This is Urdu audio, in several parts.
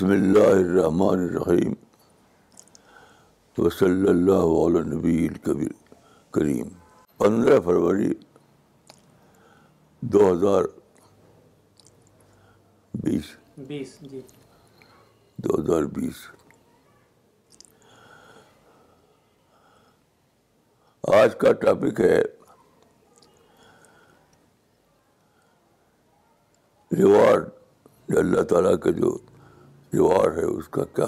بسم اللہ الرحمن الرحیم تو صلی اللہ علیہ نبی کریم پندرہ فروری دو ہزار بیس جی۔ دو ہزار بیس آج کا ٹاپک ہے ریوارڈ اللہ تعالیٰ کا جو ہے اس کا کیا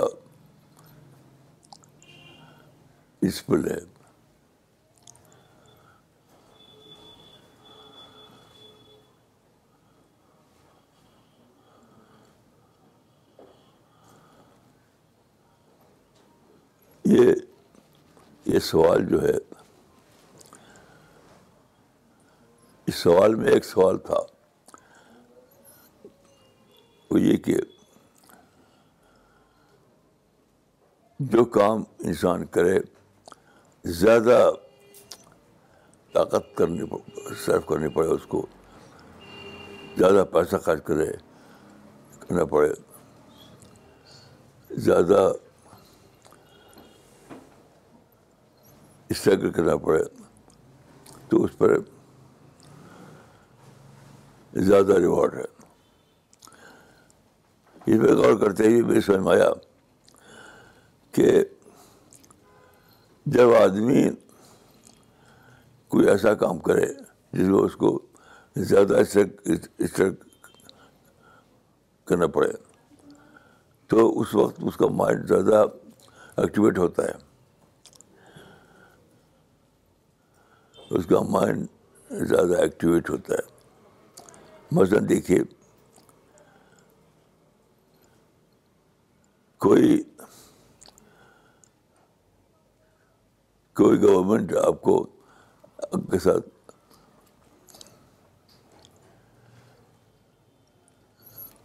یہ سوال جو ہے اس سوال میں ایک سوال تھا وہ یہ کہ جو کام انسان کرے زیادہ طاقت کرنی صرف کرنی پڑے اس کو زیادہ پیسہ خرچ کرے کرنا پڑے زیادہ اسٹرگل کرنا پڑے تو اس پر زیادہ ریوارڈ ہے اس پہ غور کرتے ہی سمجھ میں آیا کہ جب آدمی کوئی ایسا کام کرے جس کو اس کو زیادہ اسٹرک کرنا پڑے تو اس وقت اس کا مائنڈ زیادہ ایکٹیویٹ ہوتا ہے اس کا مائنڈ زیادہ ایکٹیویٹ ہوتا ہے مثلاً دیکھیے کوئی کوئی گورنمنٹ آپ کو آپ کے ساتھ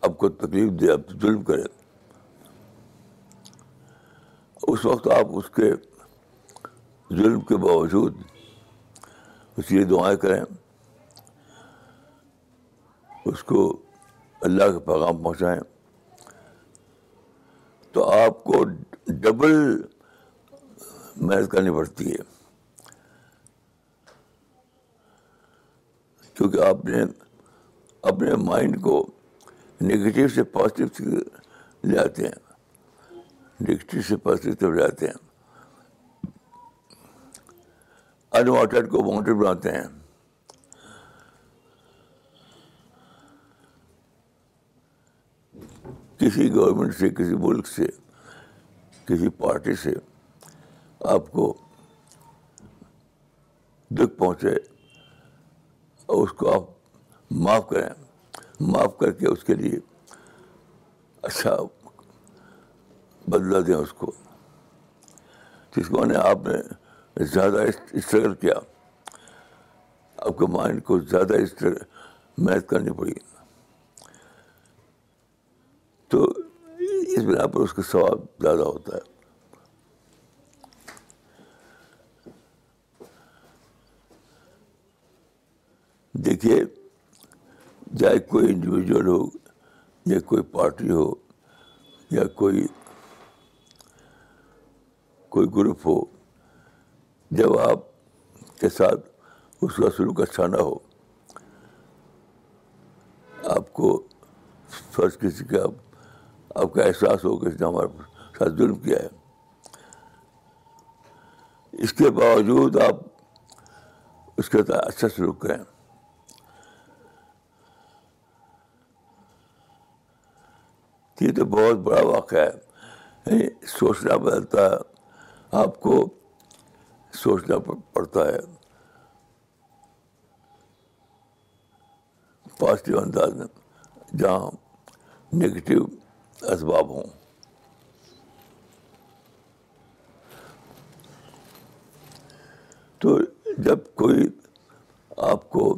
آپ کو تکلیف دے آپ ظلم کرے اس وقت آپ اس کے ظلم کے باوجود اس لیے دعائیں کریں اس کو اللہ کے پیغام پہنچائیں تو آپ کو ڈبل محنت کرنی پڑتی ہے کیونکہ آپ نے اپنے مائنڈ کو نگیٹیو سے پازیٹیو لے جاتے ہیں نگیٹو سے پازیٹیو لے آتے ہیں انوانٹیڈ کو وانٹیڈ بناتے ہیں کسی گورنمنٹ سے کسی ملک سے کسی پارٹی سے آپ کو دکھ پہنچے اور اس کو آپ معاف کریں معاف کر کے اس کے لیے اچھا بدلا دیں اس کو جس کو آپ نے زیادہ اسٹرگل کیا آپ کے مائنڈ کو زیادہ اسٹرگل محنت کرنی پڑی تو اس بنا پر اس کا ثواب زیادہ ہوتا ہے دیکھیے چاہے کوئی انڈیویجول ہو یا کوئی پارٹی ہو یا کوئی کوئی گروپ ہو جب آپ کے ساتھ اس کا سلوک اچھا نہ ہو آپ کو فرض کسی کا آپ کا احساس ہو کہ اس نے ہمارے ساتھ ظلم کیا ہے اس کے باوجود آپ اس کے ساتھ اچھا سلوک کریں تو یہ تو بہت بڑا واقعہ ہے یعنی سوچنا بدلتا ہے آپ کو سوچنا پڑتا ہے پازیٹیو انداز میں جہاں نگیٹو اسباب ہوں تو جب کوئی آپ کو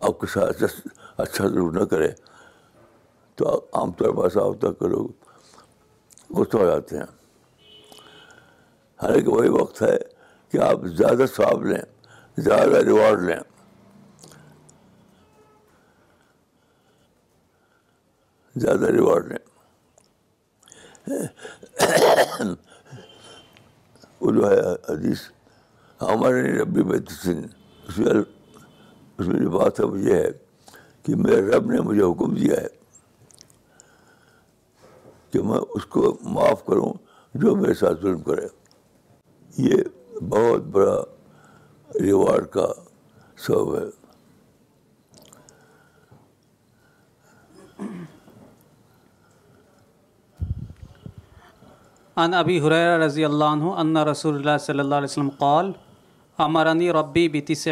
آپ کے ساتھ اچھا ضرور نہ کرے تو عام طور پر ایسا ہوتا ہے کہ لوگ غصہ ہو جاتے ہیں حالانکہ وہی وقت ہے کہ آپ زیادہ ثواب لیں زیادہ ریوارڈ لیں زیادہ ریوارڈ لیں وہ جو ہے حدیث ہمارے ربی اس میں اس میں جو بات ہے وہ یہ ہے کہ میرے رب نے مجھے حکم دیا ہے کہ میں اس کو معاف کروں جو میرے ساتھ ظلم کرے یہ بہت بڑا ریوارڈ کا سبب ہے ان ابی حریر رضی اللہ عنہ ان رسول اللہ صلی اللہ علیہ وسلم قال امرنی ربی بیتیس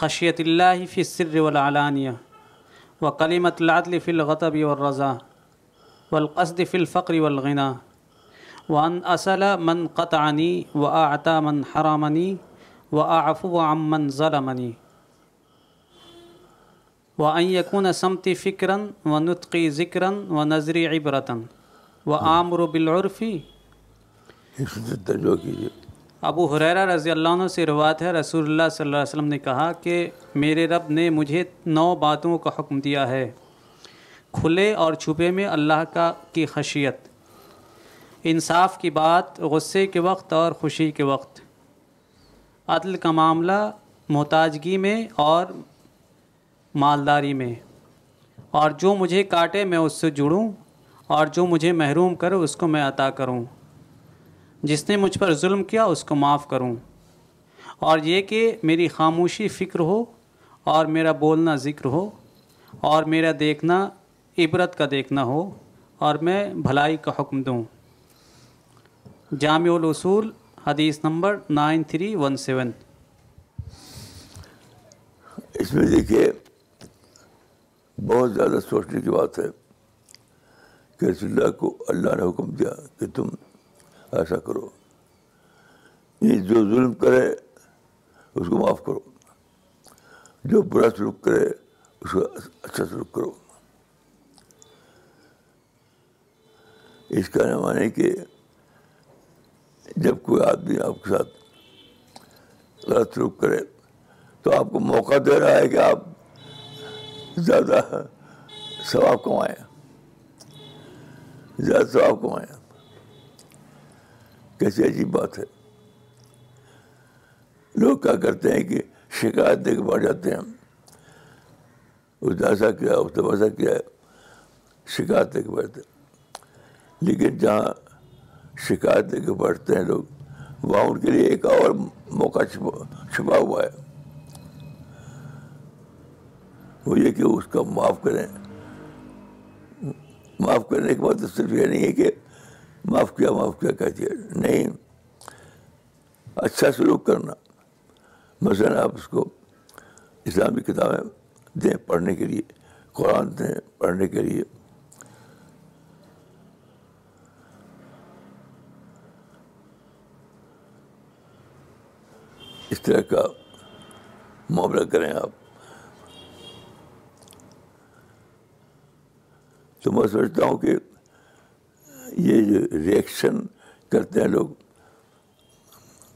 خشیت اللہ فی السر والعلانیہ قلیمت العدل فی اور والرضا والقصد فی الفقر والغنا وان اصل من قطعنی و من حرامنی و آ ظلمنی و ان ویقن سمتی فکر و نطقی ذکراً و نظری عبرتاً و آمر بالعرفی ابو حریرہ رضی اللہ عنہ سے روایت ہے رسول اللہ صلی اللہ علیہ وسلم نے کہا کہ میرے رب نے مجھے نو باتوں کا حکم دیا ہے کھلے اور چھپے میں اللہ کا کی خشیت انصاف کی بات غصے کے وقت اور خوشی کے وقت عدل کا معاملہ محتاجگی میں اور مالداری میں اور جو مجھے کاٹے میں اس سے جڑوں اور جو مجھے محروم کرے اس کو میں عطا کروں جس نے مجھ پر ظلم کیا اس کو معاف کروں اور یہ کہ میری خاموشی فکر ہو اور میرا بولنا ذکر ہو اور میرا دیکھنا عبرت کا دیکھنا ہو اور میں بھلائی کا حکم دوں جامع الاصول حدیث number nine three one seven اس میں دیکھیے بہت زیادہ سوچنے کی بات ہے کہ رسول اللہ کو اللہ نے حکم دیا کہ تم ایسا کرو یعنی جو ظلم کرے اس کو معاف کرو جو برا سلوک کرے اس کو اچھا سلوک کرو اس کا نہ مانے کہ جب کوئی آدمی آپ کے ساتھ غلط کرے تو آپ کو موقع دے رہا ہے کہ آپ زیادہ ثواب کمائیں زیادہ ثواب کمائیں کیسی عجیب بات ہے لوگ کیا کرتے ہیں کہ شکایت دے کے بڑھ جاتے ہیں اس نے ایسا کیا اس نے ویسا کیا ہے شکایت دے کے بڑھتے لیکن جہاں شکایت دے کے بیٹھتے ہیں لوگ وہاں ان کے لیے ایک اور موقع چھپا چھپا ہوا ہے وہ یہ کہ اس کا معاف کریں معاف کرنے کے بعد تو صرف یہ نہیں ہے کہ معاف کیا معاف کیا کہتی ہے نہیں اچھا سلوک کرنا مثلاً آپ اس کو اسلامی کتابیں دیں پڑھنے کے لیے قرآن دیں پڑھنے کے لیے اس طرح کا معاملہ کریں آپ تو میں سوچتا ہوں کہ یہ جو ریئیکشن کرتے ہیں لوگ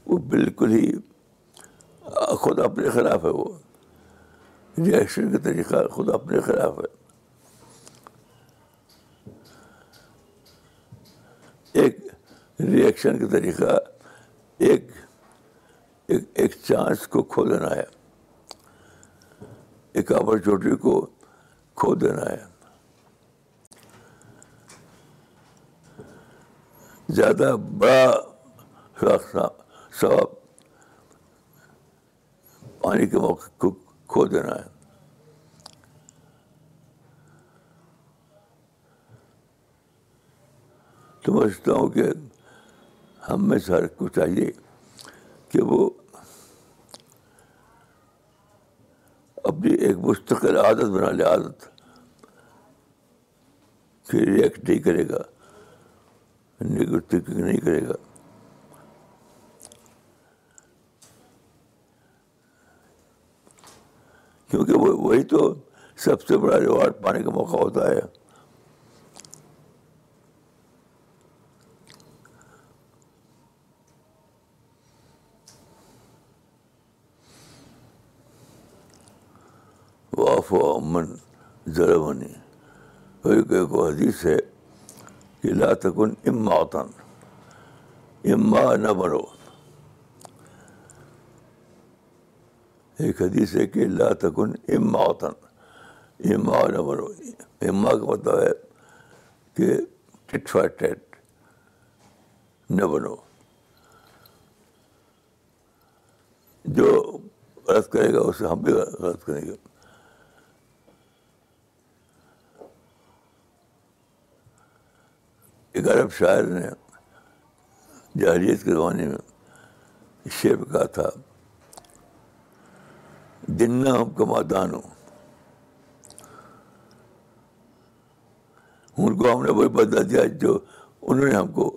وہ بالکل ہی خود اپنے خلاف ہے وہ ریئیکشن کا طریقہ خود اپنے خلاف ہے ایک ریئیکشن کا طریقہ ایک ایک ایک چانس کو کھو دینا ہے ایک اپرچونیٹی کو کھو دینا ہے زیادہ بڑا سب پانی کے موقع کو کھو دینا ہے تو سمجھتا ہوں کہ ہمیں سر کو چاہیے کہ وہ اپنی ایک مستقل عادت بنا لے عادت کہ ریئیکٹ نہیں کرے گا نگیٹو تھنکنگ نہیں کرے گا کیونکہ وہ وہی تو سب سے بڑا ریوارڈ پانے کا موقع ہوتا ہے امن ذرا ایک ایک حدیث ہے کہ لا تکن اماطن اما نہ بنو ایک حدیث ہے کہ لا تکن اماطن اما نہ بنو اما کا مطلب ہے کہ ٹٹ ٹیٹ نہ بنو جو غلط کرے گا اسے ہم بھی غلط کریں گے ایک عرب شاعر نے جہریت کے زمانے میں شیب کہا تھا دن ہم کا مادان ہوں ان کو ہم نے وہی بدلا دیا جو انہوں نے ہم کو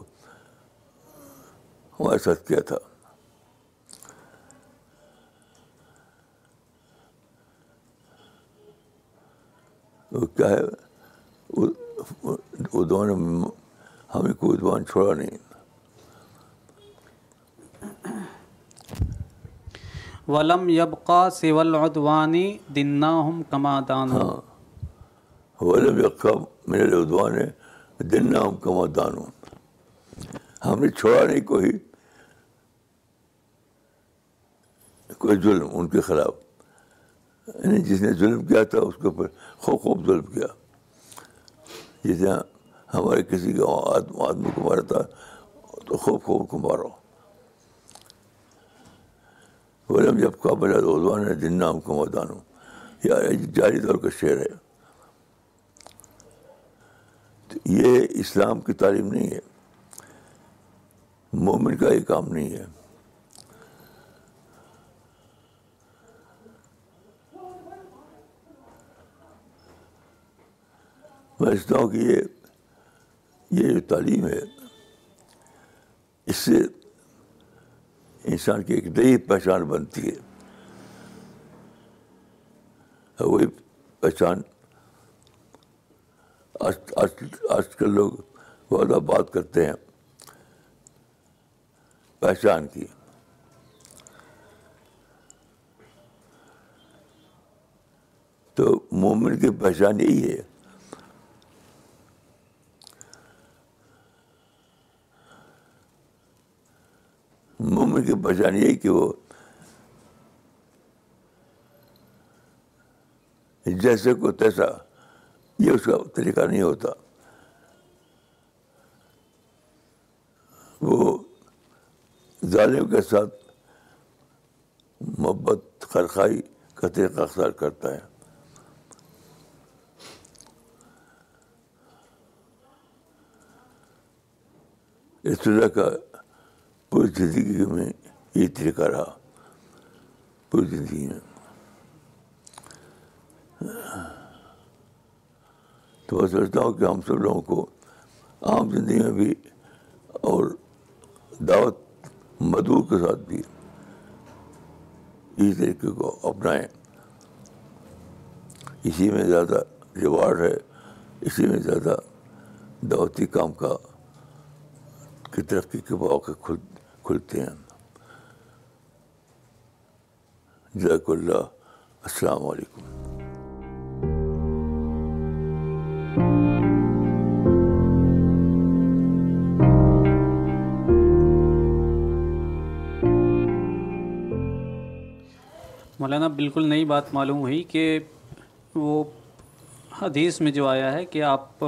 ہمارے ساتھ کیا تھا وہ کیا ہے وہ دونوں ہاں۔ ہم نے کوئی زبان چھوڑا نہیں ولم یبقا سیول ادوانی دنا ہم کما دان ہاں ولم یبقا میرے لیے ادوان ہے دنا ہم کما دان ہم نے چھوڑا نہیں کوئی کوئی ظلم ان کے خلاف یعنی جس نے ظلم کیا تھا اس کے اوپر خوب خوب ظلم کیا جس طرح ہمارے کسی کا آدمی کو مارا تھا تو خوب خوب کو مارو بولے ہم جب کا بلا روزوان ہے جن نام کو مدان ہوں یار جاری طور کا شعر ہے یہ اسلام کی تعلیم نہیں ہے مومن کا یہ کام نہیں ہے میں سمجھتا ہوں کہ یہ یہ جو تعلیم ہے اس سے انسان کی ایک نئی پہچان بنتی ہے وہی پہچان آج کل لوگ بہت زیادہ بات کرتے ہیں پہچان کی تو مومن کی پہچان یہی ہے مومن کی پہچان یہی کہ وہ جیسے کو تیسا یہ اس کا طریقہ نہیں ہوتا وہ ظالم کے ساتھ محبت خرخائی کا طریقہ اختیار کرتا ہے اس طرح کا پوری زندگی میں یہ طریقہ رہا پوری زندگی میں تو میں سمجھتا ہوں کہ ہم سب لوگوں کو عام زندگی میں بھی اور دعوت مدو کے ساتھ بھی اسی طریقے کو اپنائیں اسی میں زیادہ ریوارڈ ہے اسی میں زیادہ دعوتی کام کا کی ترقی کے موقع خود کھلتے ہیں جزاک اللہ السلام علیکم مولانا بالکل نئی بات معلوم ہوئی کہ وہ حدیث میں جو آیا ہے کہ آپ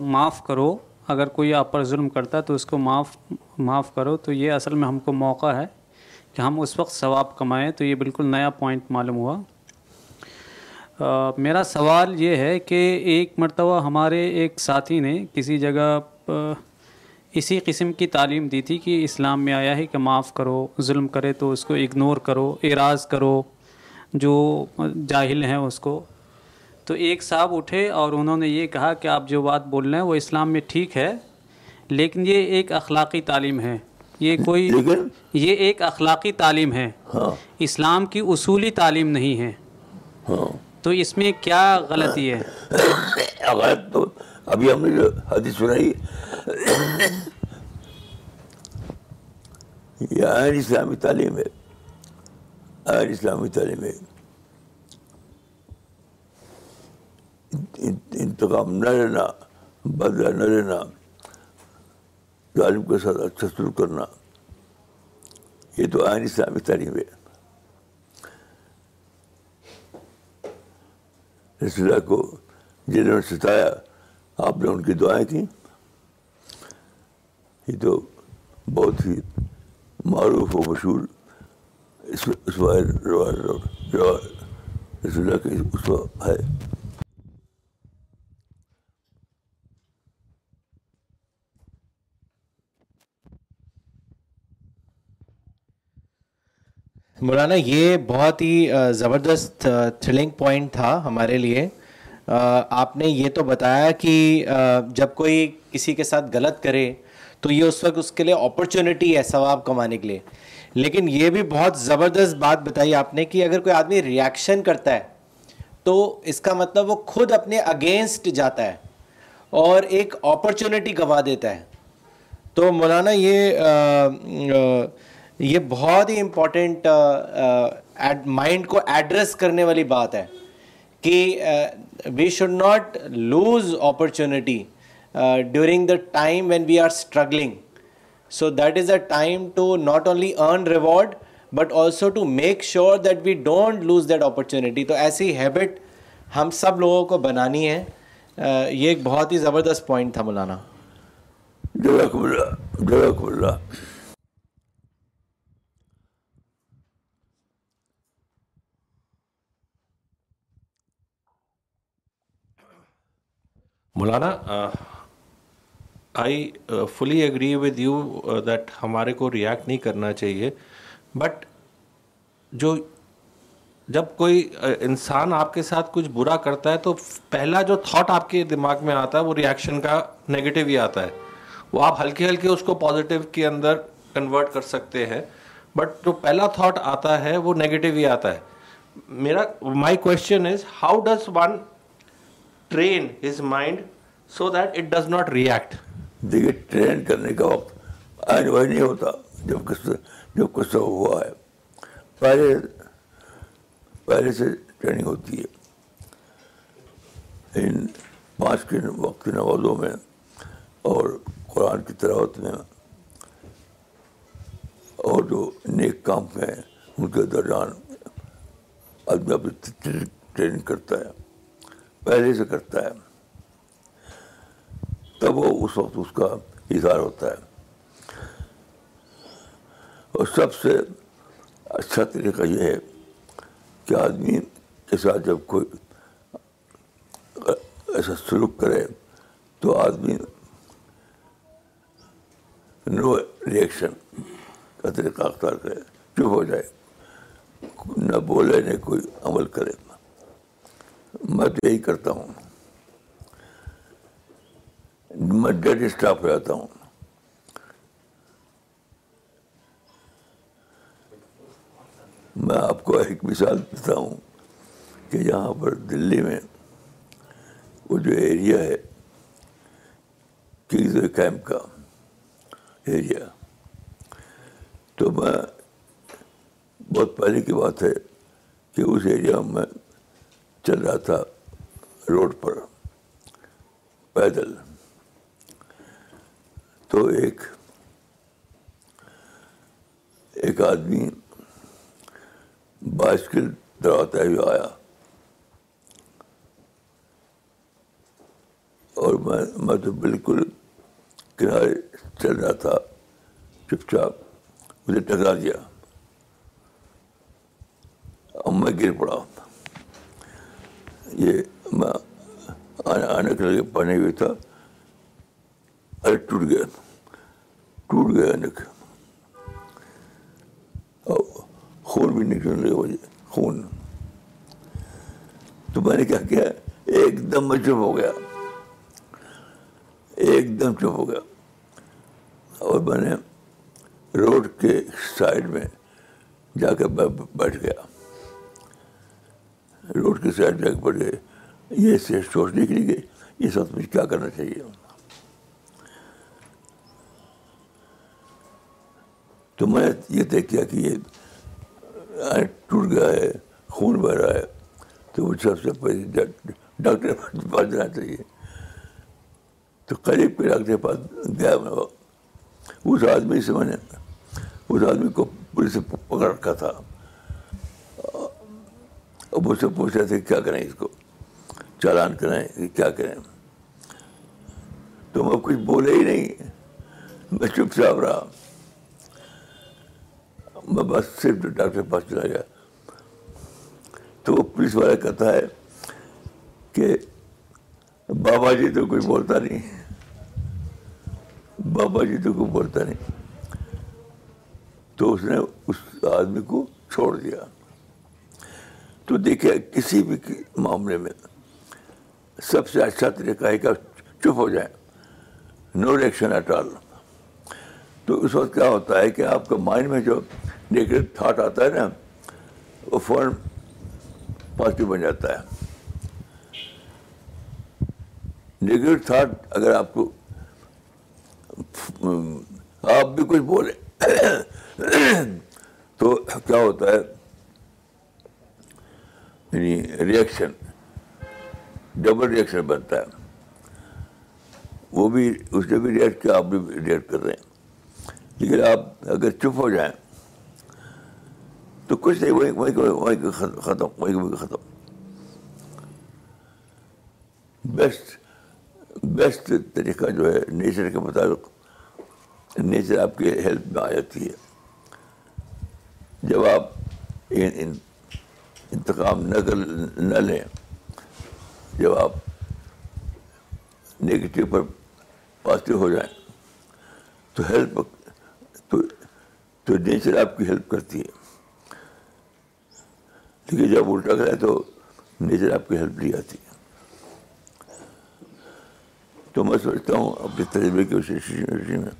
معاف کرو اگر کوئی آپ پر ظلم کرتا ہے تو اس کو معاف معاف کرو تو یہ اصل میں ہم کو موقع ہے کہ ہم اس وقت ثواب کمائیں تو یہ بالکل نیا پوائنٹ معلوم ہوا میرا سوال یہ ہے کہ ایک مرتبہ ہمارے ایک ساتھی نے کسی جگہ اسی قسم کی تعلیم دی تھی کہ اسلام میں آیا ہے کہ معاف کرو ظلم کرے تو اس کو اگنور کرو اعراض کرو جو جاہل ہیں اس کو تو ایک صاحب اٹھے اور انہوں نے یہ کہا کہ آپ جو بات بول رہے ہیں وہ اسلام میں ٹھیک ہے لیکن یہ ایک اخلاقی تعلیم ہے یہ کوئی یہ ایک اخلاقی تعلیم ہے ہاں۔ اسلام کی اصولی تعلیم نہیں ہے ہاں۔ تو اس میں کیا غلطی ہے غلط تو ابھی ہم نے جو حدیث سنائی یہ اسلامی تعلیم ہے اسلامی تعلیم ہے انتقام نہ لینا لینا بدلہ نہ ظالم کے ساتھ اچھا سلوک کرنا یہ تو آئین اسلامی تعلیم ہے اس اللہ کو جنہوں نے ستایا آپ نے ان کی دعائیں تھیں یہ تو بہت ہی معروف و مشہور اس اس روا روا روا اس اللہ کے اس ہے مولانا یہ بہت ہی زبردست تھرلنگ پوائنٹ تھا ہمارے لیے آپ نے یہ تو بتایا کہ جب کوئی کسی کے ساتھ غلط کرے تو یہ اس وقت اس کے لیے اپرچونیٹی ہے ثواب کمانے کے لیے لیکن یہ بھی بہت زبردست بات بتائی آپ نے کہ اگر کوئی آدمی ریاکشن کرتا ہے تو اس کا مطلب وہ خود اپنے اگینسٹ جاتا ہے اور ایک اپرچونیٹی گوا دیتا ہے تو مولانا یہ یہ بہت ہی امپورٹنٹ مائنڈ کو ایڈریس کرنے والی بات ہے کہ we should not lose opportunity during the time when we are struggling so that is a time to not only earn reward but also to make sure that we don't lose that opportunity تو ایسی ہیبٹ ہم سب لوگوں کو بنانی ہے یہ ایک بہت ہی زبردست پوائنٹ تھا مولانا اللہ جزاک اللہ مولانا I fully agree with you that ہمارے کو ریئیکٹ نہیں کرنا چاہیے بٹ جو جب کوئی انسان آپ کے ساتھ کچھ برا کرتا ہے تو پہلا جو تھاٹ آپ کے دماغ میں آتا ہے وہ ریئیکشن کا نگیٹو ہی آتا ہے وہ آپ ہلکے ہلکے اس کو پازیٹیو کے اندر کنورٹ کر سکتے ہیں بٹ جو پہلا تھاٹ آتا ہے وہ نگیٹو ہی آتا ہے میرا my question is how does one train his mind so that it does not react دیکھیے ٹرین کرنے کا وقت آج وہی نہیں ہوتا جب کس جب کس سے ہوا ہے پہلے پہلے سے ٹریننگ ہوتی ہے ان پانچ کے وقت کی نوازوں میں اور قرآن کی تلاوت میں اور جو نیک کام ہیں ان کے آدمی اپنی ٹریننگ کرتا ہے پہلے سے کرتا ہے تب وہ اس وقت اس کا اظہار ہوتا ہے اور سب سے اچھا طریقہ یہ ہے کہ آدمی کے ساتھ جب کوئی ایسا سلوک کرے تو آدمی نو ریئیکشن کا طریقہ اختیار کرے چپ ہو جائے نہ بولے نہ کوئی عمل کرے میں تو یہی کرتا ہوں میں ڈیڈ اسٹاف جاتا ہوں میں آپ کو ایک مثال دیتا ہوں کہ یہاں پر دلی میں وہ جو ایریا ہے کیمپ کا ایریا تو میں بہت پہلے کی بات ہے کہ اس ایریا میں چل رہا تھا روڈ پر پیدل تو ایک ایک آدمی بائسکل دراتا ہوا آیا اور میں میں تو بالکل کنارے چل رہا تھا چپ چاپ مجھے ٹکرا دیا اور میں گر پڑا یہ میں آنے کے لگے بنے ہوئے ٹوٹ گیا ٹوٹ گیا خون بھی نکلنے مجھے خون تو میں نے کیا کیا ایک دم میں چپ ہو گیا ایک دم چپ ہو گیا اور میں نے روڈ کے سائڈ میں جا کے بیٹھ گیا روڈ کے سائڈ جگ پڑ گئے یہ سوچ کے لیے گئی یہ سب مجھے کیا کرنا چاہیے تو میں یہ طے کیا کہ یہ ٹوٹ گیا ہے خون بہ رہا ہے تو وہ سب سے پہلے ڈاکٹر کے پاس جانا چاہیے تو قریب کے ڈاکٹر کے پاس گیا میں اس آدمی سے میں نے اس آدمی کو پولیس سے پکڑ رکھا تھا سے پوچھ رہے تھے کیا کریں اس کو چالان کریں کیا کریں تو میں کچھ بولے ہی نہیں میں چپ چاپ رہا میں بس صرف ڈاکٹر کے پاس چلا گیا تو وہ پولیس والا کہتا ہے کہ بابا جی تو کچھ بولتا نہیں بابا جی تو کوئی بولتا نہیں تو اس نے اس آدمی کو چھوڑ دیا تو دیکھیے کسی بھی معاملے میں سب سے اچھا طریقہ ہے کہ آپ چپ ہو جائیں نو ریکشن ایٹ آل تو اس وقت کیا ہوتا ہے کہ آپ کا مائنڈ میں جو نیگیٹو تھاٹ آتا ہے نا وہ فوراً پازیٹیو بن جاتا ہے نیگیٹو تھاٹ اگر آپ کو آپ بھی کچھ بولیں تو کیا ہوتا ہے یعنی ریئیکشن ڈبل ریئیکشن بنتا ہے وہ بھی اس نے بھی ریئیکٹ کیا آپ بھی ریئیکٹ کر رہے ہیں لیکن آپ اگر چپ ہو جائیں تو کچھ نہیں ختم وہیں ختم بیسٹ بیسٹ طریقہ جو ہے نیچر کے مطابق نیچر آپ کے ہیلپ میں آ جاتی ہے جب آپ انتقام نہ کر نہ لیں جب آپ نگیٹو پر پازیٹیو ہو جائیں تو ہیلپ تو نیچر آپ کی ہیلپ کرتی ہے لیکن جب الٹا رہے تو نیچر آپ کی ہیلپ لیا ہے تو میں سوچتا ہوں اپنے تجربے کی اس میں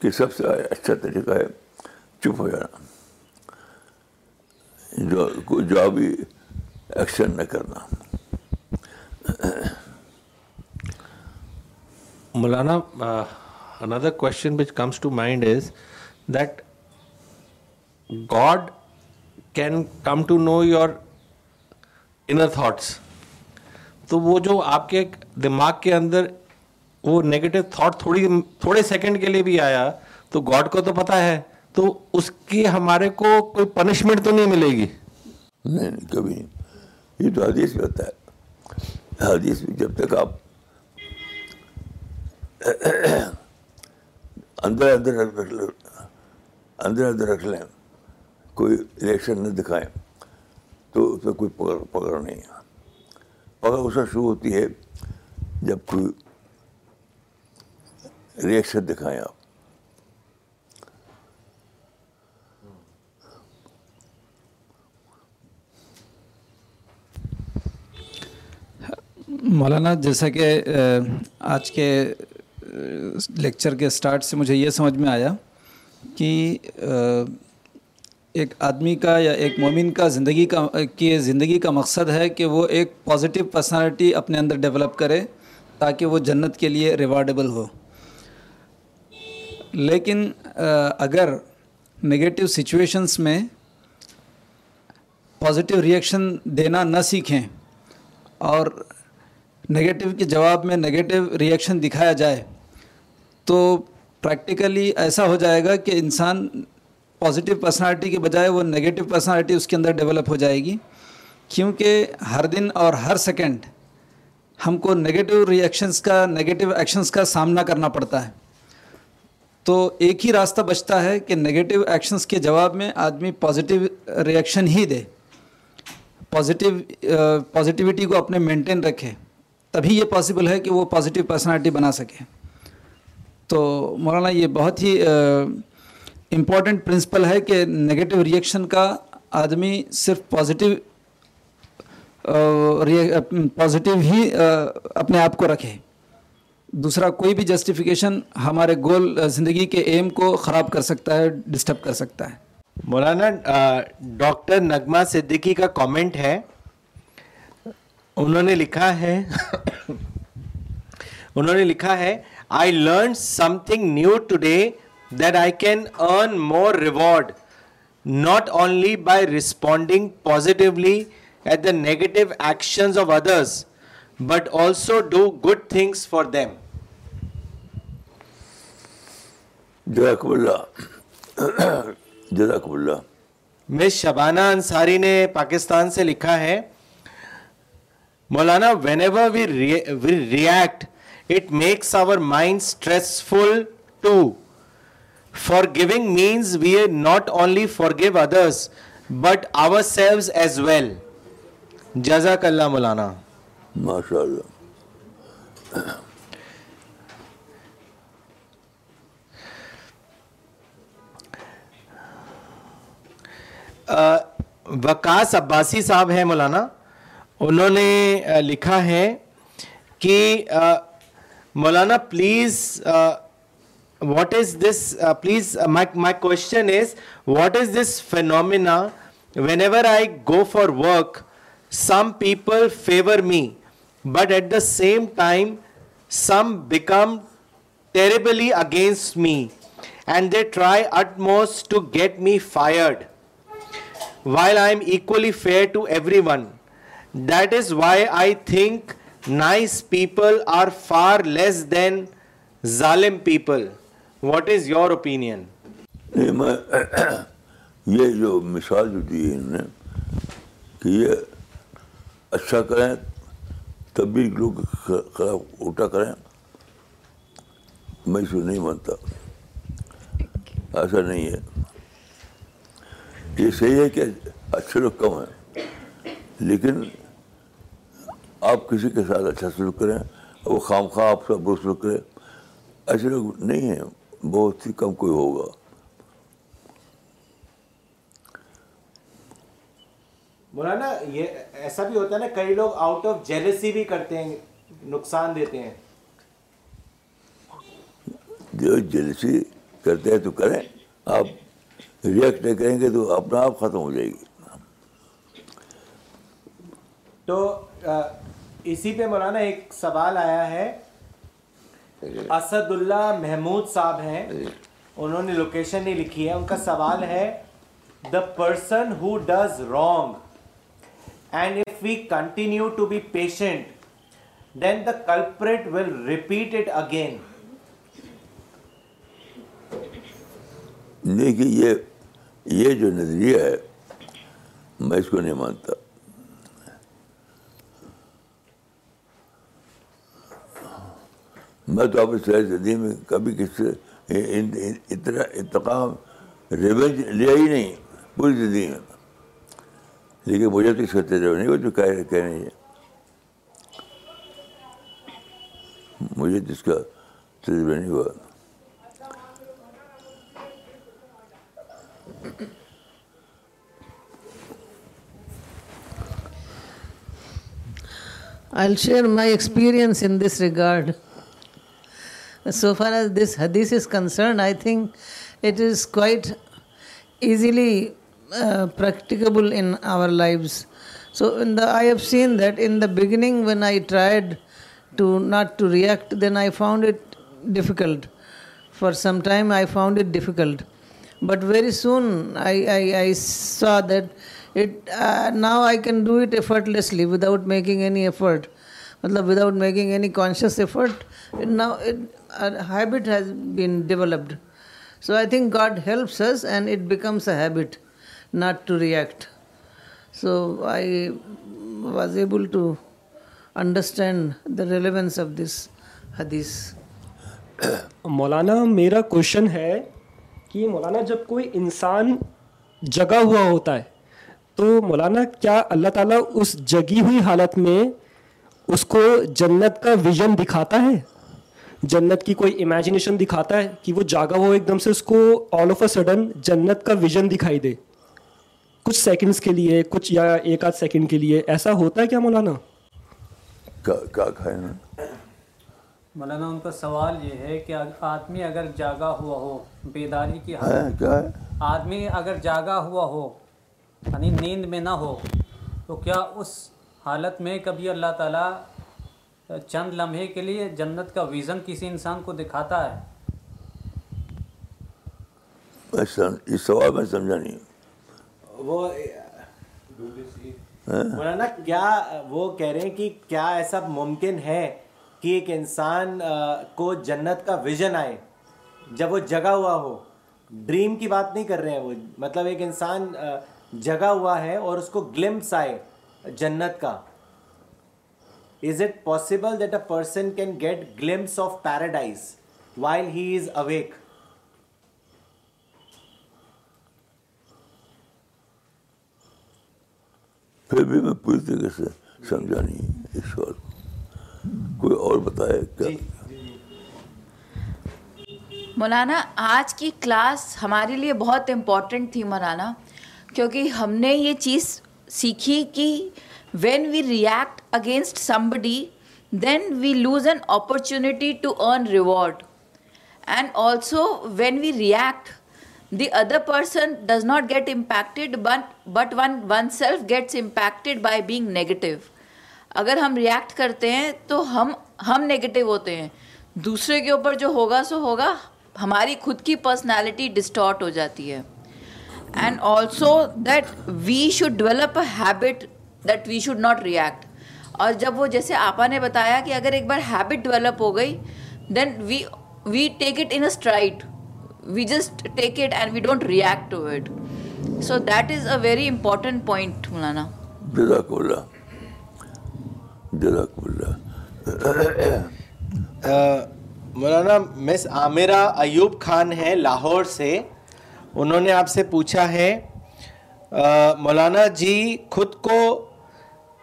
کہ سب سے اچھا طریقہ ہے چپ ہو جانا جو بھی ایکشن نہ کرنا مولانا اندر question which comes to mind is that God can come to know your inner thoughts تو وہ جو آپ کے دماغ کے اندر وہ نیگیٹو تھاٹ تھوڑی تھوڑے سیکنڈ کے لیے بھی آیا تو گاڈ کو تو پتا ہے تو اس کی ہمارے کو کوئی پنشمنٹ تو نہیں ملے گی نہیں نہیں کبھی نہیں یہ تو حدیث میں ہوتا ہے حدیث میں جب تک آپ اندر اندر رکھ لیں اندر اندر رکھ لیں کوئی الیکشن نہ دکھائیں تو اس میں کوئی پکڑ پکڑ نہیں ہے پکڑ اس میں شروع ہوتی ہے جب کوئی ریئیکشن دکھائیں آپ مولانا جیسا کہ آج کے لیکچر کے سٹارٹ سے مجھے یہ سمجھ میں آیا کہ ایک آدمی کا یا ایک مومن کا زندگی کا کی زندگی کا مقصد ہے کہ وہ ایک پازیٹیو پرسنالٹی اپنے اندر ڈیولپ کرے تاکہ وہ جنت کے لیے ریوارڈیبل ہو لیکن اگر نگیٹیو سچویشنس میں پازیٹیو ریئیکشن دینا نہ سیکھیں اور نگیٹو کے جواب میں نگیٹو ریئیکشن دکھایا جائے تو پریکٹیکلی ایسا ہو جائے گا کہ انسان پازیٹیو پرسنالٹی کے بجائے وہ نگیٹو پرسنالٹی اس کے اندر ڈیولپ ہو جائے گی کیونکہ ہر دن اور ہر سیکنڈ ہم کو نگیٹو ریئیکشنس کا نگیٹو ایکشنس کا سامنا کرنا پڑتا ہے تو ایک ہی راستہ بچتا ہے کہ نگیٹو ایکشنس کے جواب میں آدمی پازیٹیو ریئیکشن ہی دے پازیٹیو پازیٹیوٹی کو اپنے مینٹین رکھے تبھی یہ پاسبل ہے کہ وہ پازیٹیو پرسنالٹی بنا سکے تو مولانا یہ بہت ہی امپورٹنٹ پرنسپل ہے کہ نگیٹو ریئیکشن کا آدمی صرف پازیٹیو پازیٹیو ہی اپنے آپ کو رکھے دوسرا کوئی بھی جسٹیفیکیشن ہمارے گول زندگی کے ایم کو خراب کر سکتا ہے ڈسٹرب کر سکتا ہے مولانا ڈاکٹر نغمہ صدیقی کا کامنٹ ہے انہوں نے لکھا ہے انہوں نے لکھا ہے I learn something new today that I can earn more reward not only by responding positively at the negative actions of others but also do good things for them دیمکب اللہ جب اللہ میں شبانہ انصاری نے پاکستان سے لکھا ہے مولانا whenever we we react it makes our mind stressful too forgiving means we are not only forgive others but our as well جزاک اللہ مولانا ماشاء اللہ وکاس عباسی صاحب ہیں مولانا انہوں نے لکھا ہے کہ مولانا please what is this please my question is what is this phenomena whenever I go for work some people favour me but at the same time some become terribly against me and they try it most to get me fired while I am equally fair to everyone that is why I think nice people are far less than ظالم people what is your opinion یہ جو مثال جو دی انہوں نے کہ یہ اچھا کریں تب بھی لوگ الٹا کریں میں اس کو نہیں مانتا ایسا نہیں ہے یہ صحیح ہے کہ اچھے لوگ کم ہیں لیکن آپ کسی کے ساتھ اچھا سلوک کریں وہ خام خواہ آپ سلوک کریں ایسے لوگ نہیں ہیں بہت ہی کم کوئی ہوگا مولانا یہ ایسا بھی ہوتا ہے نا کئی لوگ آؤٹ آف جیلسی بھی کرتے ہیں نقصان دیتے ہیں جو جیلسی کرتے ہیں تو کریں آپ ریئیکٹ نہیں کریں گے تو اپنا آپ ختم ہو جائے گی تو اسی پہ مولانا ایک سوال آیا ہے اسد اللہ محمود صاحب ہیں انہوں نے لوکیشن نہیں لکھی ہے ان کا سوال ہے the person who does wrong and if we continue to be patient then the culprit will repeat it again دیکھیے یہ یہ جو نظریہ ہے میں اس کو نہیں مانتا میں تو اپنی ساری زندگی میں کبھی کسی سے اتنا انتقام ریونج لیا ہی نہیں پوری زندگی میں لیکن مجھے تو اس کا تجربہ نہیں وہ جو کہہ کہہ رہی ہے مجھے تو اس کا تجربہ نہیں ہوا I'll share my experience in this regard. So far as this hadith is concerned, I think it is quite easily uh, practicable in our lives. So I have seen that in the beginning when I tried to not to react, then I found it difficult. For some time I found it difficult. But very soon I saw that it uh, now I can do it effortlessly without making any effort. Without making any conscious effort, now habit has been developed so I think God helps and it becomes a habit not to react so I was able to understand the relevance of this hadith Maulana میرا کوشچن ہے کہ مولانا جب کوئی انسان جگا ہوا ہوتا ہے تو مولانا کیا اللہ تعالیٰ اس جگی ہوئی حالت میں اس کو جنت کا ویژن دکھاتا ہے جنت کی کوئی امیجنیشن دکھاتا ہے کہ وہ جاگا ہو ایک دم سے اس کو آل آف اے سڈن جنت کا ویژن دکھائی دے کچھ سیکنڈس کے لیے کچھ یا ایک آدھ سیکنڈ کے لیے ایسا ہوتا ہے کیا مولانا مولانا ان کا سوال یہ ہے کہ آدمی اگر جاگا ہوا ہو بیداری کی حالت آدمی اگر جاگا ہوا ہو یعنی نیند میں نہ ہو تو کیا اس حالت میں کبھی اللہ تعالیٰ چند لمحے کے لیے جنت کا ویژن کسی انسان کو دکھاتا ہے ہاں؟ وہ کہہ رہے ہیں کہ کیا ایسا ممکن ہے کہ ایک انسان کو جنت کا ویژن آئے جب وہ جگہ ہوا ہو ڈریم کی بات نہیں کر رہے ہیں وہ مطلب ایک انسان جگا ہوا ہے اور اس کو گلمپس آئے جنت کا بتائے کیا جی، جی، جی۔ آج کی کلاس ہمارے لیے بہت امپورٹنٹ تھی مولانا کیونکہ ہم نے یہ چیز سیکھی کہ when we react against somebody then we lose an opportunity to earn reward and also when we react the other person does not get impacted but but one oneself gets impacted by being negative اگر ہم ریئیکٹ کرتے ہیں تو ہم ہم نگیٹو ہوتے ہیں دوسرے کے اوپر جو ہوگا سو ہوگا ہماری خود کی پرسنالٹی ڈسٹارٹ ہو جاتی ہے and also that we should develop a habit جب وہ جیسے آپا نے بتایا ایوب خان uh, ہیں لاہور سے آپ سے پوچھا ہے مولانا uh, جی خود کو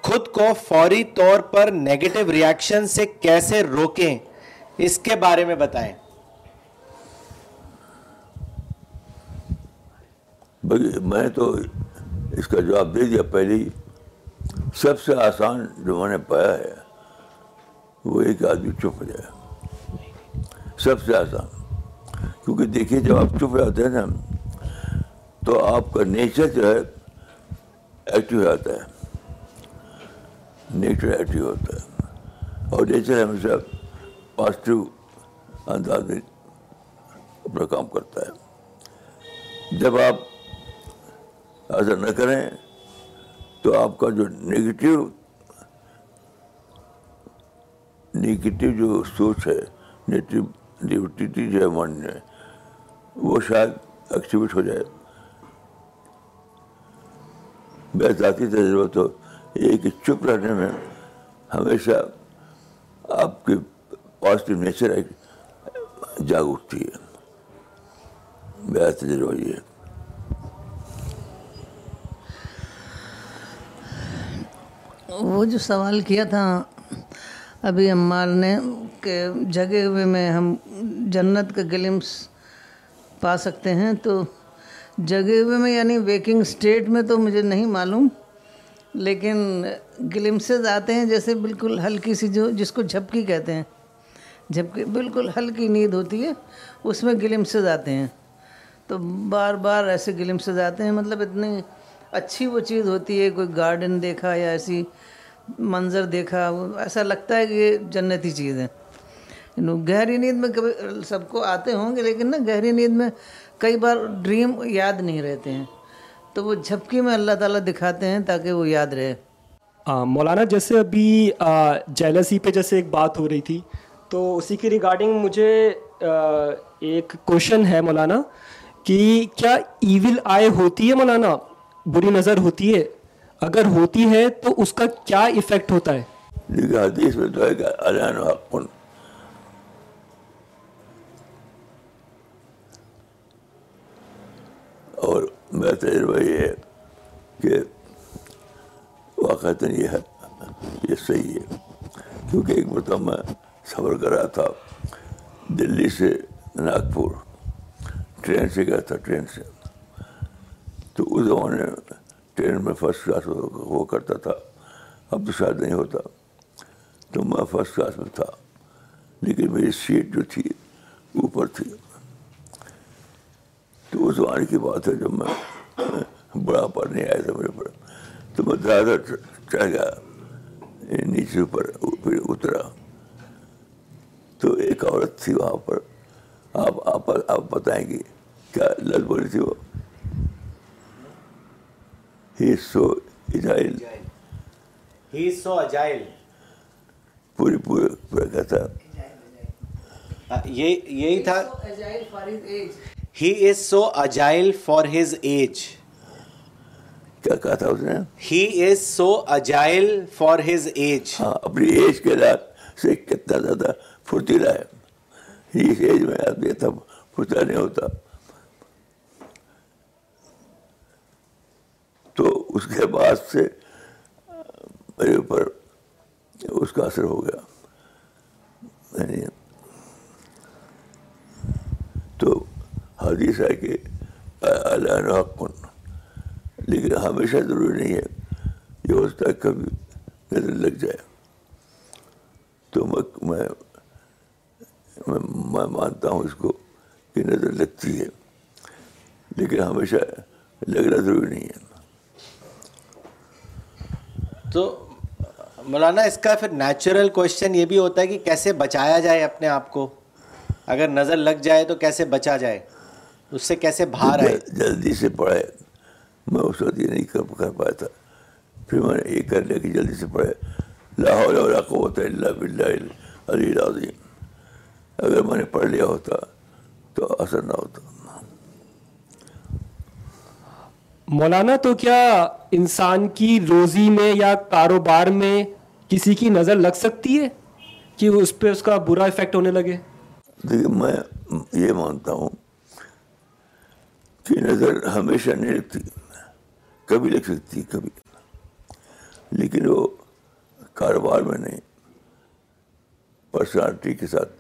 خود کو فوری طور پر نیگیٹو ریاکشن سے کیسے روکیں اس کے بارے میں بتائیں بھائی میں تو اس کا جواب دے دیا پہلے سب سے آسان جو میں نے پایا ہے وہ ایک آدمی چپ ہو جائے سب سے آسان کیونکہ دیکھیے جب آپ چپ جاتے ہیں نا تو آپ کا نیچر جو ہے ایکٹیو ہو جاتا ہے نیچر ایٹیو ہوتا ہے اور نیچر ہمیشہ پازیٹیو انداز میں اپنا کام کرتا ہے جب آپ ایسا نہ کریں تو آپ کا جو نگیٹیو نگیٹیو جو سوچ ہے نگیٹیو نگیٹیوٹی جو ہے من میں وہ شاید ایکٹیویٹ ہو جائے ذاتی تجربہ تو یہ کہ چپ رہنے میں ہمیشہ آپ کی پازیٹیو نیچر ایک جاگ اٹھتی ہے میرا تجربہ یہ ہے وہ جو سوال کیا تھا ابھی عمار نے کہ جگہ ہوئے میں ہم جنت کا گلمس پا سکتے ہیں تو جگہ ہوئے میں یعنی ویکنگ اسٹیٹ میں تو مجھے نہیں معلوم لیکن گلمسز آتے ہیں جیسے بالکل ہلکی سی جو جس کو جھپکی کہتے ہیں جھپکی بالکل ہلکی نیند ہوتی ہے اس میں گلمسز آتے ہیں تو بار بار ایسے گلمسز آتے ہیں مطلب اتنی اچھی وہ چیز ہوتی ہے کوئی گارڈن دیکھا یا ایسی منظر دیکھا ایسا لگتا ہے کہ یہ جنتی چیز ہے یعنی گہری نیند میں کبھی سب کو آتے ہوں گے لیکن نا گہری نیند میں کئی بار ڈریم یاد نہیں رہتے ہیں تو وہ جھپکی میں اللہ تعالیٰ دکھاتے ہیں تاکہ وہ یاد رہے آ, مولانا جیسے ابھی جیلسی پہ جیسے ایک بات ہو رہی تھی تو اسی کی ریگارڈنگ مجھے آ, ایک کوشن ہے مولانا کہ کیا ایول آئے ہوتی ہے مولانا بری نظر ہوتی ہے اگر ہوتی ہے تو اس کا کیا افیکٹ ہوتا ہے لیکن حدیث میں تو ہے کہ الان حق اور میرا تجربہ یہ ہے کہ واقعات یہ ہے یہ صحیح ہے کیونکہ ایک مرتبہ میں سفر کر رہا تھا دلی سے ناگپور ٹرین سے گیا تھا ٹرین سے تو اس زمانے میں ٹرین میں فرسٹ کلاس ہو کرتا تھا اب تو شاید نہیں ہوتا تو میں فرسٹ کلاس میں تھا لیکن میری سیٹ جو تھی اوپر تھی تو اس زمانے کی بات ہے جب میں بڑا پر نہیں آیا تھا میرے پر تو میں زیادہ چڑھ گیا نیچے پر پھر اترا تو ایک عورت تھی وہاں پر آپ آپ آپ بتائیں گی کیا لل بولی تھی وہ سو اجائل سو اجائل پوری پورے پورا کہتا یہی تھا he is so agile for his age کیا کہا تھا اس نے he is so agile for his age ہاں اپنی ایج کے لحاظ سے کتنا زیادہ پھرتیلا ہے اس ایج میں آدمی تب پھرتیلا نہیں ہوتا تو اس کے بعد سے میرے اوپر اس کا اثر ہو گیا یعنی تو حدیث ہے کہ اللہ لیکن ہمیشہ ضروری نہیں ہے یہ ہوتا ہے کبھی نظر لگ جائے تو میں میں مانتا ہوں اس کو کہ نظر لگتی ہے لیکن ہمیشہ لگنا ضروری نہیں ہے تو مولانا اس کا پھر نیچرل کوشچن یہ بھی ہوتا ہے کہ کیسے بچایا جائے اپنے آپ کو اگر نظر لگ جائے تو کیسے بچا جائے اس سے کیسے باہر جلدی سے پڑھے میں اس وقت یہ نہیں کر پایا تھا پھر میں نے یہ کر لیا کہ جلدی سے پڑھے اگر میں نے پڑھ لیا ہوتا تو اثر نہ ہوتا مولانا تو کیا انسان کی روزی میں یا کاروبار میں کسی کی نظر لگ سکتی ہے کہ اس پہ اس کا برا افیکٹ ہونے لگے دیکھیے میں یہ مانتا ہوں کی نظر ہمیشہ نہیں لگتی کبھی لگ سکتی کبھی لیکن وہ کاروبار میں نہیں پرسنالٹی کے ساتھ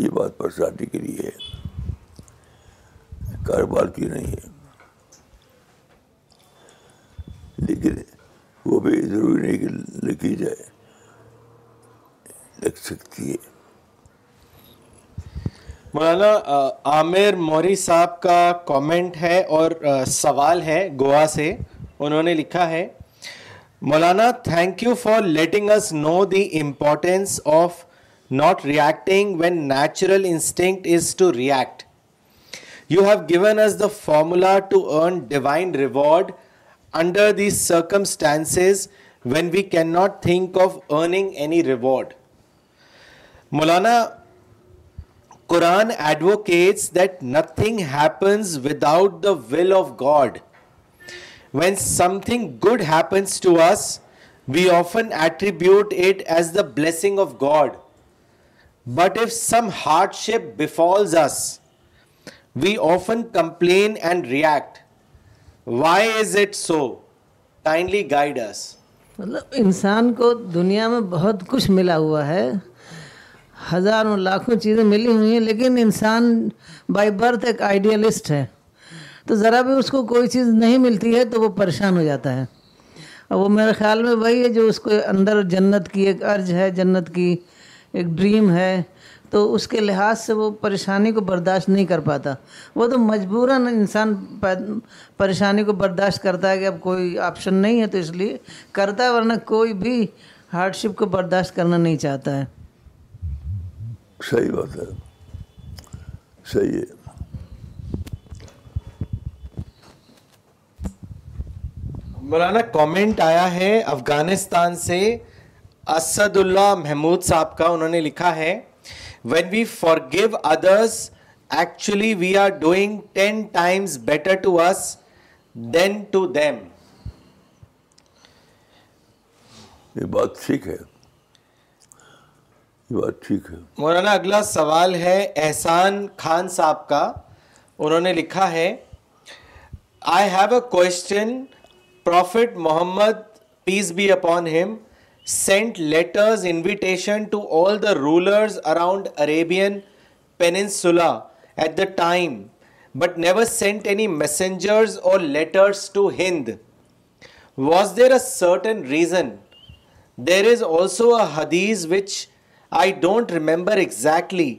یہ بات پرسنالٹی کے لیے ہے کاروبار کی نہیں ہے لیکن وہ بھی ضروری نہیں کہ لکھی جائے لکھ سکتی ہے مولانا عامر موری صاحب کا کومنٹ ہے اور سوال ہے گوا سے انہوں نے لکھا ہے Maulana thank you for letting us know the importance of not reacting when natural instinct is to react you have given us the formula to earn divine reward under the circumstances when we can not think of earning any reward Maulana Quran advocate that nothing happens without the will of God when something good happens to us we often attribute it as the blessing of God but if some hardship بول we often complain and react why is it so kindly guide us مطلب انسان کو دنیا میں بہت کچھ ملا ہوا ہے ہزاروں لاکھوں چیزیں ملی ہوئی ہیں لیکن انسان بائی برتھ ایک آئیڈیالسٹ ہے تو ذرا بھی اس کو کوئی چیز نہیں ملتی ہے تو وہ پریشان ہو جاتا ہے اور وہ میرے خیال میں وہی ہے جو اس کے اندر جنت کی ایک عرض ہے جنت کی ایک ڈریم ہے تو اس کے لحاظ سے وہ پریشانی کو برداشت نہیں کر پاتا وہ تو مجبوراً انسان پریشانی کو برداشت کرتا ہے کہ اب کوئی آپشن نہیں ہے تو اس لیے کرتا ہے ورنہ کوئی بھی ہارڈ شپ کو برداشت کرنا نہیں چاہتا ہے صحیح بات ہے ہے صحیح مولانا کامنٹ آیا ہے افغانستان سے اسد اللہ محمود صاحب کا انہوں نے لکھا ہے when we forgive others actually we are doing ten times better to us than to them یہ بات ٹھیک ہے بات ٹھیک ہے مولانا اگلا سوال ہے احسان خان صاحب کا انہوں نے لکھا ہے I have a question prophet Muhammad peace be upon him sent letters invitation to all the rulers around Arabian peninsula at the time but never sent any messengers or letters to Hind was there a certain reason there is also a hadith which I don't remember exactly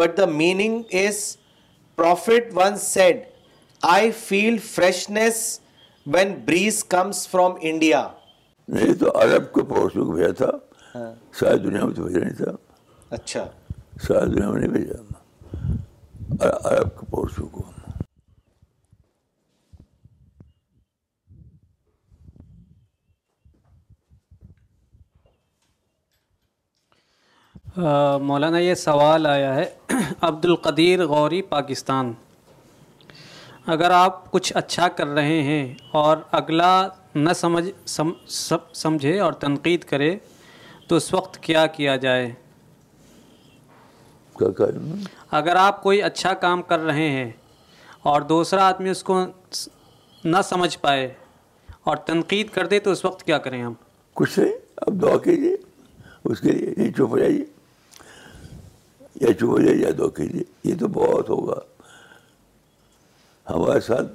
but the meaning is prophet one said I feel freshness when breeze comes from India نہیں تو عرب کو پورسوں کو بھیجا بھیجا تھا ہاں۔ دنیا میں تو نہیں تھا اچھا دنیا میں نہیں بھیجا عرب کے کو مولانا یہ سوال آیا ہے عبد القدیر غوری پاکستان اگر آپ کچھ اچھا کر رہے ہیں اور اگلا نہ سمجھ سمجھے اور تنقید کرے تو اس وقت کیا کیا جائے اگر آپ کوئی اچھا کام کر رہے ہیں اور دوسرا آدمی اس کو نہ سمجھ پائے اور تنقید کر دے تو اس وقت کیا کریں ہم کچھ نہیں اب دعا کیجیے اس کے لیے چپ ہو جائیے یا چولہے یا کے لیے یہ تو بہت ہوگا ہمارے ساتھ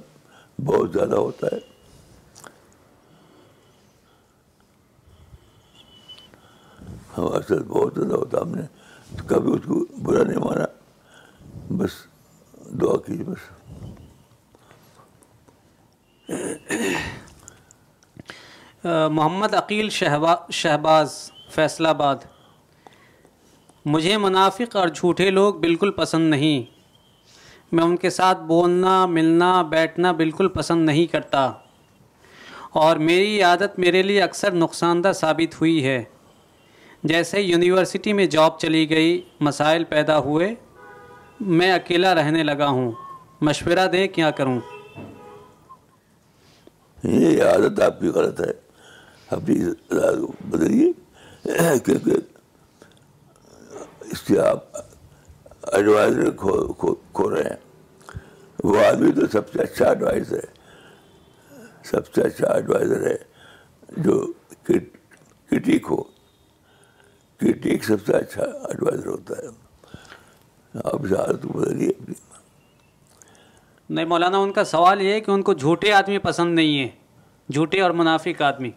بہت زیادہ ہوتا ہے ہمارے ساتھ بہت زیادہ ہوتا ہم نے کبھی اس کو برا نہیں مانا بس دعا کیجیے بس محمد عقیل شہباز شہباز آباد مجھے منافق اور جھوٹے لوگ بالکل پسند نہیں میں ان کے ساتھ بولنا ملنا بیٹھنا بالکل پسند نہیں کرتا اور میری عادت میرے لیے اکثر نقصان دہ ثابت ہوئی ہے جیسے یونیورسٹی میں جاب چلی گئی مسائل پیدا ہوئے میں اکیلا رہنے لگا ہوں مشورہ دے کیا کروں یہ عادت آپ کی غلط ہے آپ بدلیے اس آپ ایڈوائزر کھو رہے ہیں وہ آدمی تو سب سے اچھا ایڈوائزر سب سے اچھا ایڈوائزر ہے جو ہو سب سے اچھا ایڈوائزر ہوتا ہے آپ اپنی نہیں مولانا ان کا سوال یہ ہے کہ ان کو جھوٹے آدمی پسند نہیں ہے جھوٹے اور منافق آدمی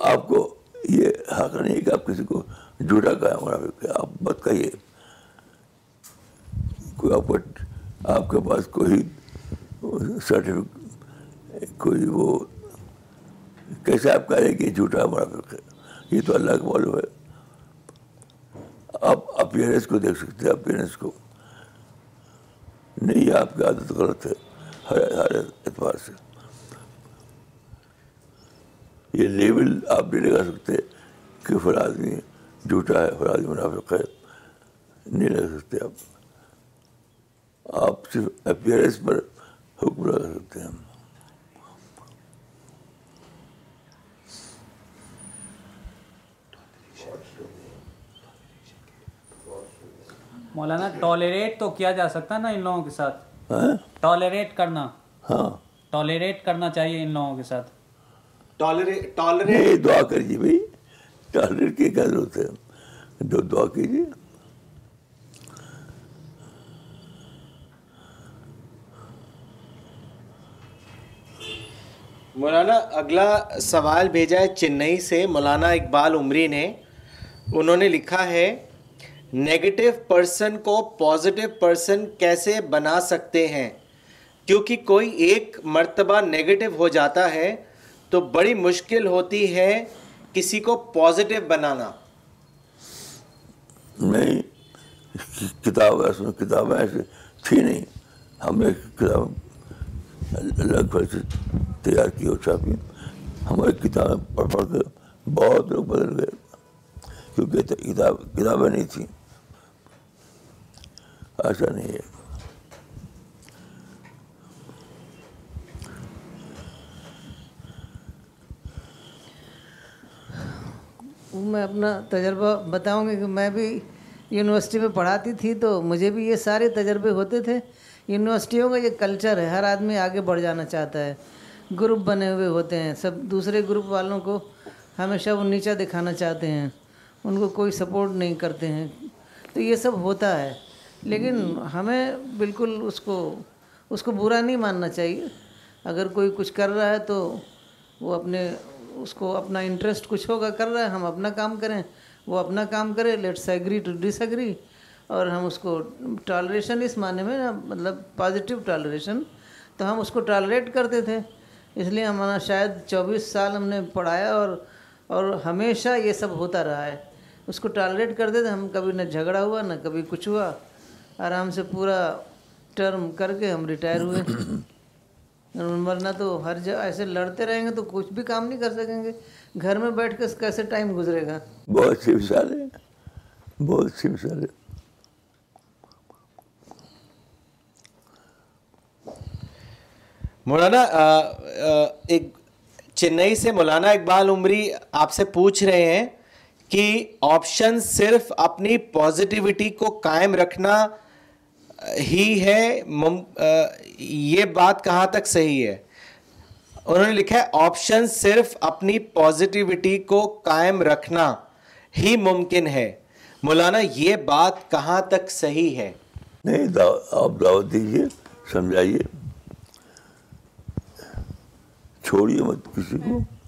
آپ کو یہ حق نہیں ہے کہ آپ کسی کو جھوٹا کہیں اور آپ مت کہیے کوئی آپ آپ کے پاس کوئی سرٹیفک کوئی وہ کیسے آپ کہہ رہے کہ جھوٹا ہے بڑا فکر یہ تو اللہ کا معلوم ہے آپ اپیئرنس کو دیکھ سکتے ہیں اپیئرنس کو نہیں آپ کی عادت غلط ہے ہر ہر اعتبار سے یہ لیبل آپ نہیں لگا سکتے کہ فلاں آدمی جھوٹا ہے فلاں آدمی منافق ہے نہیں لگا سکتے آپ آپ صرف اپیئرنس پر حکم لگا سکتے ہیں مولانا ٹالریٹ تو کیا جا سکتا ہے نا ان لوگوں کے ساتھ ٹالریٹ ہاں؟ کرنا ہاں ٹالریٹ کرنا چاہیے ان لوگوں کے ساتھ دعا دعا کریے بھائی کی کیا ضرورت ہے کیجیے مولانا اگلا سوال بھیجا ہے چنئی سے مولانا اقبال عمری نے انہوں نے لکھا ہے نیگیٹو پرسن کو پازیٹو پرسن کیسے بنا سکتے ہیں کیونکہ کوئی ایک مرتبہ نیگیٹو ہو جاتا ہے تو بڑی مشکل ہوتی ہے کسی کو پازیٹیو بنانا نہیں کتاب ایسے کتابیں ایسی تھی نہیں ہم نے کتاب لگ بھگ سے تیار کی اور کتابیں بہت لوگ بدل گئے کیونکہ کتاب کتابیں نہیں تھیں ایسا نہیں ہے وہ میں اپنا تجربہ بتاؤں گی کہ میں بھی یونیورسٹی میں پڑھاتی تھی تو مجھے بھی یہ سارے تجربے ہوتے تھے یونیورسٹیوں کا یہ کلچر ہے ہر آدمی آگے بڑھ جانا چاہتا ہے گروپ بنے ہوئے ہوتے ہیں سب دوسرے گروپ والوں کو ہمیشہ وہ نیچا دکھانا چاہتے ہیں ان کو کوئی سپورٹ نہیں کرتے ہیں تو یہ سب ہوتا ہے لیکن ہمیں بالکل اس کو اس کو برا نہیں ماننا چاہیے اگر کوئی کچھ کر رہا ہے تو وہ اپنے اس کو اپنا انٹرسٹ کچھ ہوگا کر رہا ہے ہم اپنا کام کریں وہ اپنا کام کرے let's agree to disagree اور ہم اس کو ٹالریشن اس معنی میں نا مطلب پازیٹیو ٹالریشن تو ہم اس کو ٹالریٹ کرتے تھے اس لیے ہمارا شاید چوبیس سال ہم نے پڑھایا اور اور ہمیشہ یہ سب ہوتا رہا ہے اس کو ٹالریٹ کرتے تھے ہم کبھی نہ جھگڑا ہوا نہ کبھی کچھ ہوا آرام سے پورا ٹرم کر کے ہم ریٹائر ہوئے ورنہ تو ہر جگہ ایسے لڑتے رہیں گے تو کچھ بھی کام نہیں کر سکیں گے گھر میں بیٹھ کے کیسے ٹائم گزرے گا بہت بہت سی سی مولانا ایک چنئی سے مولانا اقبال عمری آپ سے پوچھ رہے ہیں کہ آپشن صرف اپنی پوزیٹیوٹی کو قائم رکھنا ہی ہے یہ بات کہاں تک صحیح ہے انہوں نے لکھا ہے آپشن صرف اپنی پوزیٹیوٹی کو قائم رکھنا ہی ممکن ہے مولانا یہ بات کہاں تک صحیح ہے نہیں آپ دعوت دیجیے سمجھائیے چھوڑیے مت کسی کو